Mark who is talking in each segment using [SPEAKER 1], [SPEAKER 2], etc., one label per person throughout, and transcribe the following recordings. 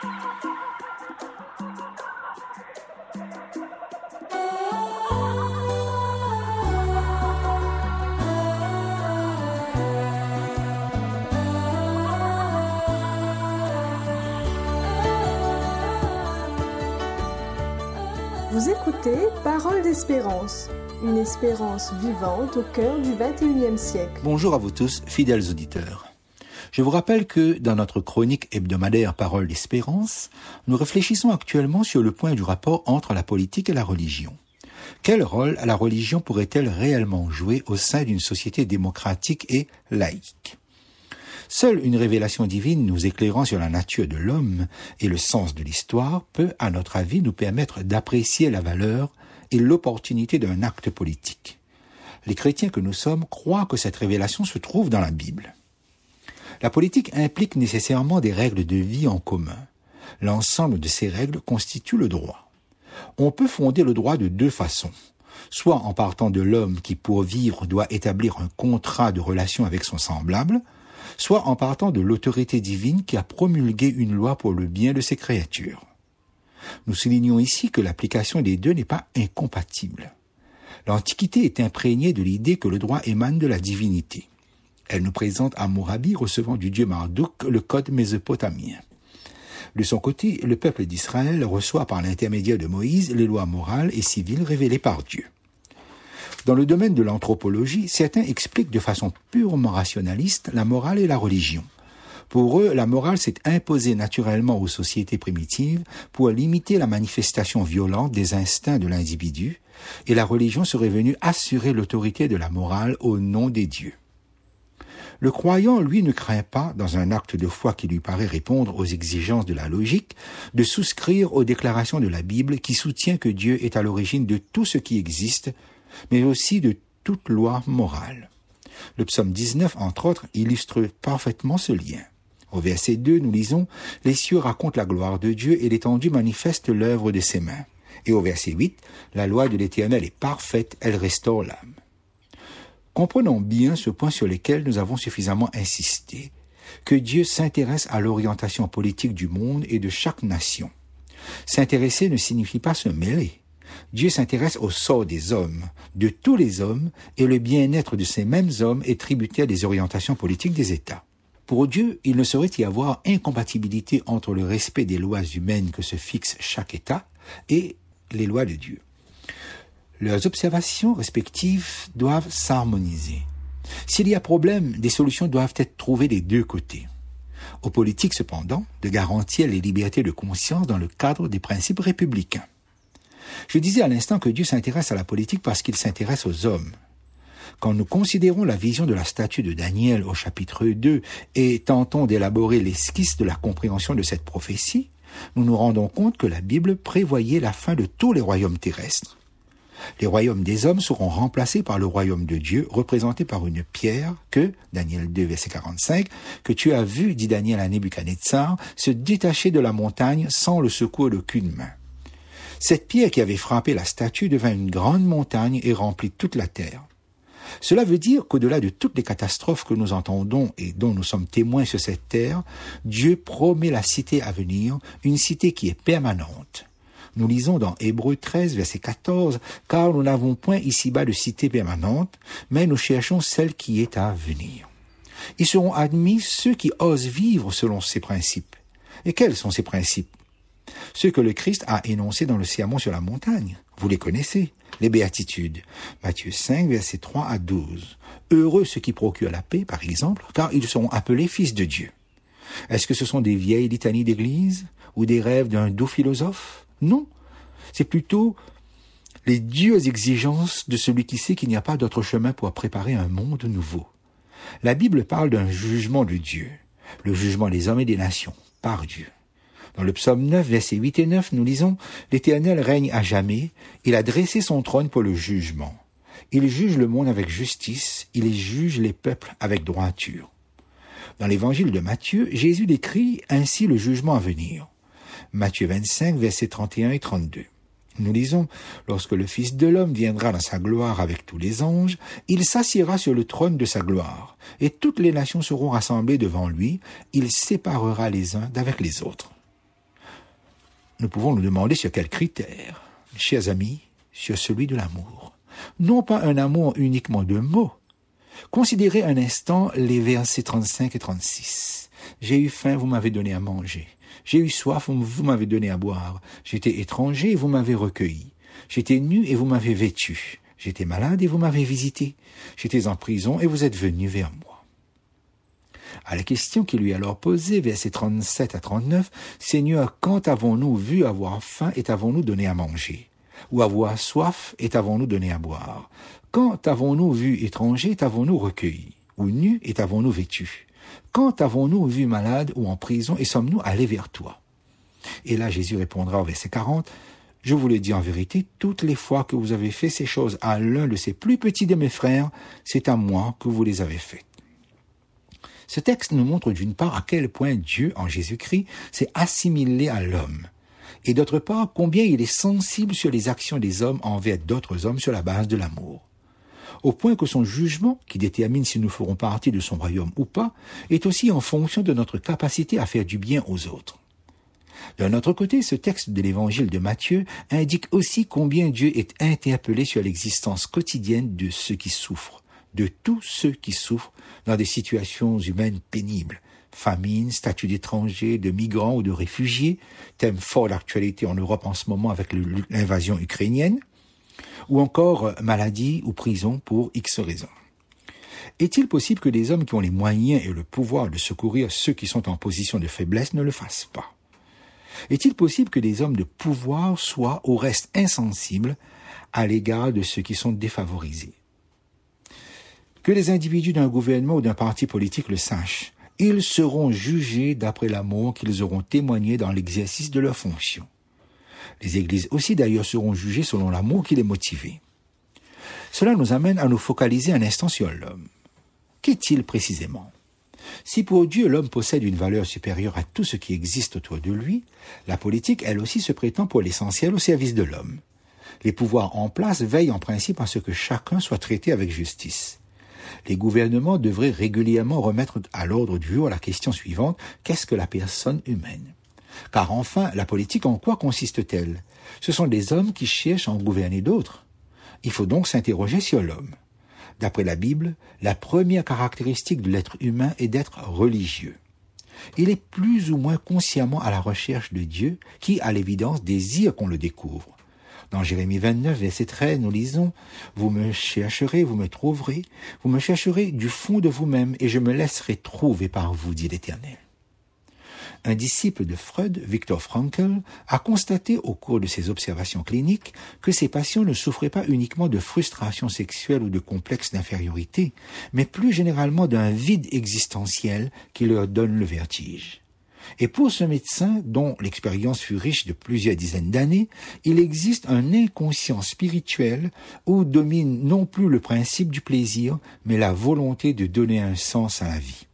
[SPEAKER 1] Vous écoutez Parole d'espérance, une espérance vivante au cœur du 21e siècle.
[SPEAKER 2] Bonjour à vous tous, fidèles auditeurs. Je vous rappelle que dans notre chronique hebdomadaire Parole d'espérance, nous réfléchissons actuellement sur le point du rapport entre la politique et la religion. Quel rôle la religion pourrait-elle réellement jouer au sein d'une société démocratique et laïque? Seule une révélation divine nous éclairant sur la nature de l'homme et le sens de l'histoire peut, à notre avis, nous permettre d'apprécier la valeur et l'opportunité d'un acte politique. Les chrétiens que nous sommes croient que cette révélation se trouve dans la Bible. La politique implique nécessairement des règles de vie en commun. L'ensemble de ces règles constitue le droit. On peut fonder le droit de deux façons soit en partant de l'homme qui pour vivre doit établir un contrat de relation avec son semblable, soit en partant de l'autorité divine qui a promulgué une loi pour le bien de ses créatures. Nous soulignons ici que l'application des deux n'est pas incompatible. L'Antiquité est imprégnée de l'idée que le droit émane de la divinité. Elle nous présente Amourabi recevant du dieu Marduk le code mésopotamien. De son côté, le peuple d'Israël reçoit par l'intermédiaire de Moïse les lois morales et civiles révélées par Dieu. Dans le domaine de l'anthropologie, certains expliquent de façon purement rationaliste la morale et la religion. Pour eux, la morale s'est imposée naturellement aux sociétés primitives pour limiter la manifestation violente des instincts de l'individu, et la religion serait venue assurer l'autorité de la morale au nom des dieux. Le croyant, lui, ne craint pas, dans un acte de foi qui lui paraît répondre aux exigences de la logique, de souscrire aux déclarations de la Bible qui soutient que Dieu est à l'origine de tout ce qui existe, mais aussi de toute loi morale. Le psaume 19, entre autres, illustre parfaitement ce lien. Au verset 2, nous lisons Les cieux racontent la gloire de Dieu et l'étendue manifeste l'œuvre de ses mains. Et au verset 8, La loi de l'Éternel est parfaite, elle restaure l'âme. Comprenons bien ce point sur lequel nous avons suffisamment insisté, que Dieu s'intéresse à l'orientation politique du monde et de chaque nation. S'intéresser ne signifie pas se mêler. Dieu s'intéresse au sort des hommes, de tous les hommes, et le bien-être de ces mêmes hommes est tributaire des orientations politiques des États. Pour Dieu, il ne saurait y avoir incompatibilité entre le respect des lois humaines que se fixe chaque État et les lois de Dieu. Leurs observations respectives doivent s'harmoniser. S'il y a problème, des solutions doivent être trouvées des deux côtés. Aux politiques, cependant, de garantir les libertés de conscience dans le cadre des principes républicains. Je disais à l'instant que Dieu s'intéresse à la politique parce qu'il s'intéresse aux hommes. Quand nous considérons la vision de la statue de Daniel au chapitre 2 et tentons d'élaborer l'esquisse de la compréhension de cette prophétie, nous nous rendons compte que la Bible prévoyait la fin de tous les royaumes terrestres. Les royaumes des hommes seront remplacés par le royaume de Dieu, représenté par une pierre que, Daniel 2, verset 45, que tu as vu, dit Daniel à Nebuchadnezzar, se détacher de la montagne sans le secours d'aucune main. Cette pierre qui avait frappé la statue devint une grande montagne et remplit toute la terre. Cela veut dire qu'au-delà de toutes les catastrophes que nous entendons et dont nous sommes témoins sur cette terre, Dieu promet la cité à venir, une cité qui est permanente. Nous lisons dans Hébreu 13, verset 14, car nous n'avons point ici-bas de cité permanente, mais nous cherchons celle qui est à venir. Ils seront admis ceux qui osent vivre selon ces principes. Et quels sont ces principes? Ceux que le Christ a énoncés dans le sermon sur la montagne. Vous les connaissez, les béatitudes. Matthieu 5, versets 3 à 12. Heureux ceux qui procurent la paix, par exemple, car ils seront appelés fils de Dieu. Est-ce que ce sont des vieilles litanies d'église ou des rêves d'un doux philosophe? Non. C'est plutôt les dieux exigences de celui qui sait qu'il n'y a pas d'autre chemin pour préparer un monde nouveau. La Bible parle d'un jugement de Dieu, le jugement des hommes et des nations, par Dieu. Dans le psaume 9, versets 8 et 9, nous lisons L'Éternel règne à jamais, il a dressé son trône pour le jugement. Il juge le monde avec justice, il juge les peuples avec droiture. Dans l'évangile de Matthieu, Jésus décrit ainsi le jugement à venir. Matthieu 25, versets 31 et 32. Nous lisons, Lorsque le Fils de l'homme viendra dans sa gloire avec tous les anges, il s'assiera sur le trône de sa gloire, et toutes les nations seront rassemblées devant lui, il séparera les uns d'avec les autres. nous pouvons nous demander sur quels critères. Chers amis, sur celui de l'amour. Non pas un amour uniquement de mots. Considérez un instant les versets 35 et 36. J'ai eu faim, vous m'avez donné à manger. J'ai eu soif, vous m'avez donné à boire. J'étais étranger et vous m'avez recueilli. J'étais nu et vous m'avez vêtu. J'étais malade et vous m'avez visité. J'étais en prison et vous êtes venu vers moi. À la question qui lui est alors posée, versets 37 à 39, Seigneur, quand avons-nous vu avoir faim et avons-nous donné à manger? Ou avoir soif et avons-nous donné à boire? Quand avons-nous vu étranger et avons-nous recueilli? Ou nu et avons-nous vêtu? Quand avons-nous vu malade ou en prison et sommes-nous allés vers toi? Et là, Jésus répondra au verset 40, Je vous le dis en vérité, toutes les fois que vous avez fait ces choses à l'un de ces plus petits de mes frères, c'est à moi que vous les avez faites. Ce texte nous montre d'une part à quel point Dieu, en Jésus-Christ, s'est assimilé à l'homme, et d'autre part combien il est sensible sur les actions des hommes envers d'autres hommes sur la base de l'amour. Au point que son jugement, qui détermine si nous ferons partie de son royaume ou pas, est aussi en fonction de notre capacité à faire du bien aux autres. D'un autre côté, ce texte de l'évangile de Matthieu indique aussi combien Dieu est interpellé sur l'existence quotidienne de ceux qui souffrent, de tous ceux qui souffrent dans des situations humaines pénibles. Famine, statut d'étranger, de migrants ou de réfugiés, thème fort d'actualité en Europe en ce moment avec l'invasion ukrainienne, ou encore maladie ou prison pour X raisons. Est-il possible que des hommes qui ont les moyens et le pouvoir de secourir ceux qui sont en position de faiblesse ne le fassent pas? Est-il possible que des hommes de pouvoir soient au reste insensibles à l'égard de ceux qui sont défavorisés? Que les individus d'un gouvernement ou d'un parti politique le sachent. Ils seront jugés d'après l'amour qu'ils auront témoigné dans l'exercice de leurs fonctions. Les églises aussi d'ailleurs seront jugées selon l'amour qui les motivait. Cela nous amène à nous focaliser un instant sur l'homme. Qu'est-il précisément? Si pour Dieu l'homme possède une valeur supérieure à tout ce qui existe autour de lui, la politique elle aussi se prétend pour l'essentiel au service de l'homme. Les pouvoirs en place veillent en principe à ce que chacun soit traité avec justice les gouvernements devraient régulièrement remettre à l'ordre du jour la question suivante, qu'est-ce que la personne humaine? Car enfin, la politique en quoi consiste-t-elle? Ce sont des hommes qui cherchent à en gouverner d'autres. Il faut donc s'interroger sur l'homme. D'après la Bible, la première caractéristique de l'être humain est d'être religieux. Il est plus ou moins consciemment à la recherche de Dieu qui, à l'évidence, désire qu'on le découvre. Dans Jérémie 29, verset 13, nous lisons, Vous me chercherez, vous me trouverez, vous me chercherez du fond de vous-même, et je me laisserai trouver par vous, dit l'Éternel. Un disciple de Freud, Viktor Frankl, a constaté au cours de ses observations cliniques que ses patients ne souffraient pas uniquement de frustration sexuelle ou de complexe d'infériorité, mais plus généralement d'un vide existentiel qui leur donne le vertige. Et pour ce médecin, dont l'expérience fut riche de plusieurs dizaines d'années, il existe un inconscient spirituel où domine non plus le principe du plaisir, mais la volonté de donner un sens à la vie.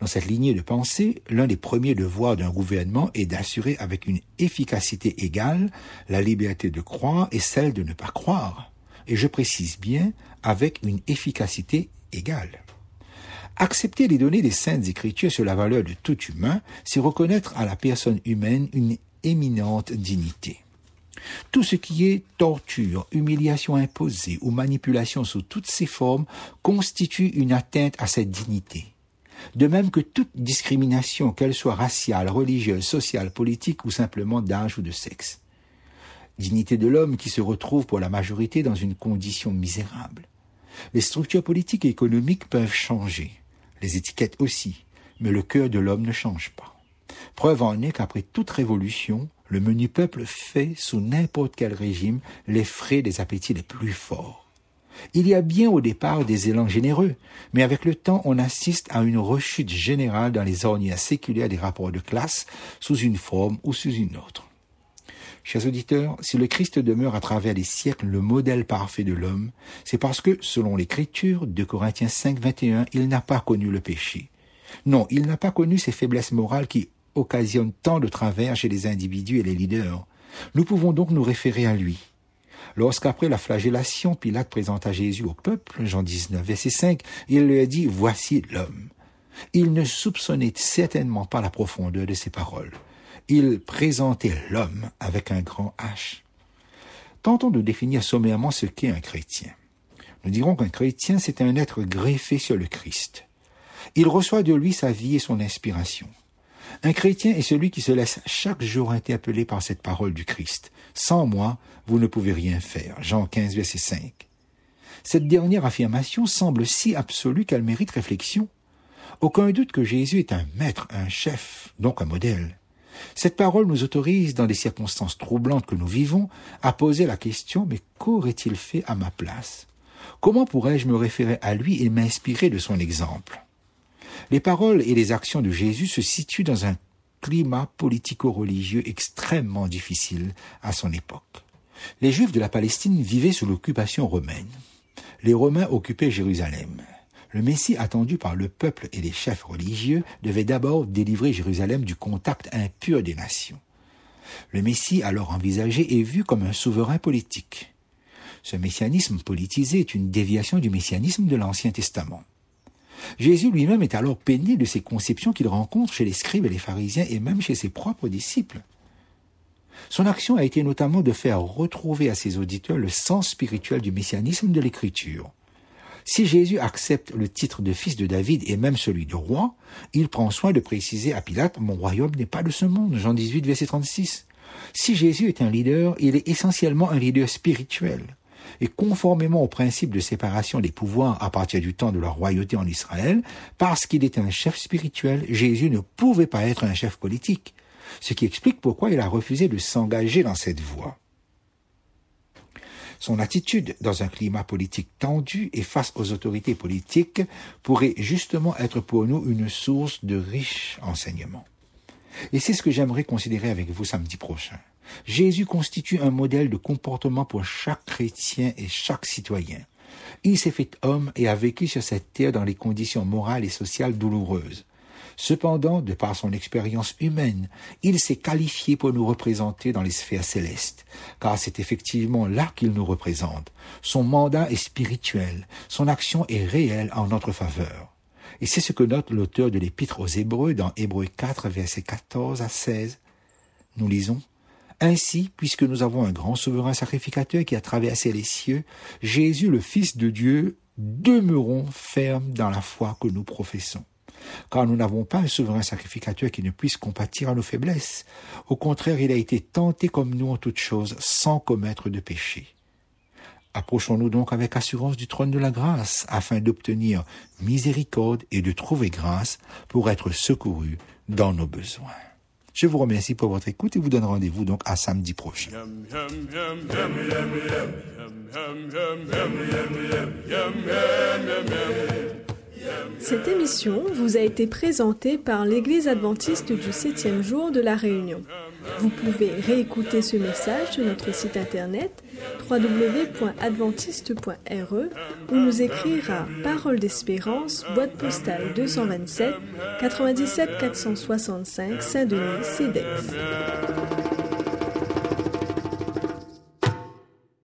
[SPEAKER 2] Dans cette lignée de pensée, l'un des premiers devoirs d'un gouvernement est d'assurer avec une efficacité égale la liberté de croire et celle de ne pas croire. Et je précise bien avec une efficacité égale. Accepter les données des saintes écritures sur la valeur de tout humain, c'est reconnaître à la personne humaine une éminente dignité. Tout ce qui est torture, humiliation imposée ou manipulation sous toutes ses formes constitue une atteinte à cette dignité. De même que toute discrimination, qu'elle soit raciale, religieuse, sociale, politique ou simplement d'âge ou de sexe. Dignité de l'homme qui se retrouve pour la majorité dans une condition misérable. Les structures politiques et économiques peuvent changer les étiquettes aussi, mais le cœur de l'homme ne change pas. Preuve en est qu'après toute révolution, le menu peuple fait, sous n'importe quel régime, les frais des appétits les plus forts. Il y a bien au départ des élans généreux, mais avec le temps on assiste à une rechute générale dans les ornières séculaires des rapports de classe, sous une forme ou sous une autre. Chers auditeurs, si le Christ demeure à travers les siècles le modèle parfait de l'homme, c'est parce que, selon l'Écriture de Corinthiens 5, 21, il n'a pas connu le péché. Non, il n'a pas connu ces faiblesses morales qui occasionnent tant de travers chez les individus et les leaders. Nous pouvons donc nous référer à lui. Lorsqu'après la flagellation, Pilate présenta Jésus au peuple, Jean 19, verset 5, il lui a dit, Voici l'homme. Il ne soupçonnait certainement pas la profondeur de ses paroles Il présentait l'homme avec un grand H. Tentons de définir sommairement ce qu'est un chrétien. Nous dirons qu'un chrétien, c'est un être greffé sur le Christ. Il reçoit de lui sa vie et son inspiration. Un chrétien est celui qui se laisse chaque jour interpeller par cette parole du Christ. Sans moi, vous ne pouvez rien faire. Jean 15, verset 5. Cette dernière affirmation semble si absolue qu'elle mérite réflexion. Aucun doute que Jésus est un maître, un chef, donc un modèle. Cette parole nous autorise, dans des circonstances troublantes que nous vivons, à poser la question mais qu'aurait-il fait à ma place? Comment pourrais-je me référer à lui et m'inspirer de son exemple? Les paroles et les actions de Jésus se situent dans un climat politico-religieux extrêmement difficile à son époque. Les Juifs de la Palestine vivaient sous l'occupation romaine. Les Romains occupaient Jérusalem. Le Messie attendu par le peuple et les chefs religieux devait d'abord délivrer Jérusalem du contact impur des nations. Le Messie alors envisagé est vu comme un souverain politique. Ce messianisme politisé est une déviation du messianisme de l'Ancien Testament. Jésus lui-même est alors peiné de ces conceptions qu'il rencontre chez les scribes et les pharisiens et même chez ses propres disciples. Son action a été notamment de faire retrouver à ses auditeurs le sens spirituel du messianisme de l'Écriture. Si Jésus accepte le titre de fils de David et même celui de roi, il prend soin de préciser à Pilate, mon royaume n'est pas de ce monde, Jean 18, verset 36. Si Jésus est un leader, il est essentiellement un leader spirituel. Et conformément au principe de séparation des pouvoirs à partir du temps de la royauté en Israël, parce qu'il est un chef spirituel, Jésus ne pouvait pas être un chef politique, ce qui explique pourquoi il a refusé de s'engager dans cette voie. Son attitude dans un climat politique tendu et face aux autorités politiques pourrait justement être pour nous une source de riches enseignements. Et c'est ce que j'aimerais considérer avec vous samedi prochain. Jésus constitue un modèle de comportement pour chaque chrétien et chaque citoyen. Il s'est fait homme et a vécu sur cette terre dans les conditions morales et sociales douloureuses. Cependant, de par son expérience humaine, il s'est qualifié pour nous représenter dans les sphères célestes, car c'est effectivement là qu'il nous représente. Son mandat est spirituel, son action est réelle en notre faveur. Et c'est ce que note l'auteur de l'Épître aux Hébreux dans Hébreux 4, versets 14 à 16. Nous lisons ainsi, puisque nous avons un grand souverain sacrificateur qui a traversé les cieux, Jésus le Fils de Dieu, demeurons fermes dans la foi que nous professons car nous n'avons pas un souverain sacrificateur qui ne puisse compatir à nos faiblesses. Au contraire, il a été tenté comme nous en toutes choses, sans commettre de péché. Approchons-nous donc avec assurance du trône de la grâce, afin d'obtenir miséricorde et de trouver grâce pour être secourus dans nos besoins. Je vous remercie pour votre écoute et vous donne rendez-vous donc à samedi prochain.
[SPEAKER 1] Cette émission vous a été présentée par l'Église adventiste du septième jour de la Réunion. Vous pouvez réécouter ce message sur notre site internet www.adventiste.re ou nous écrire à Parole d'Espérance, boîte postale 227 97 465 Saint-Denis, CEDEX.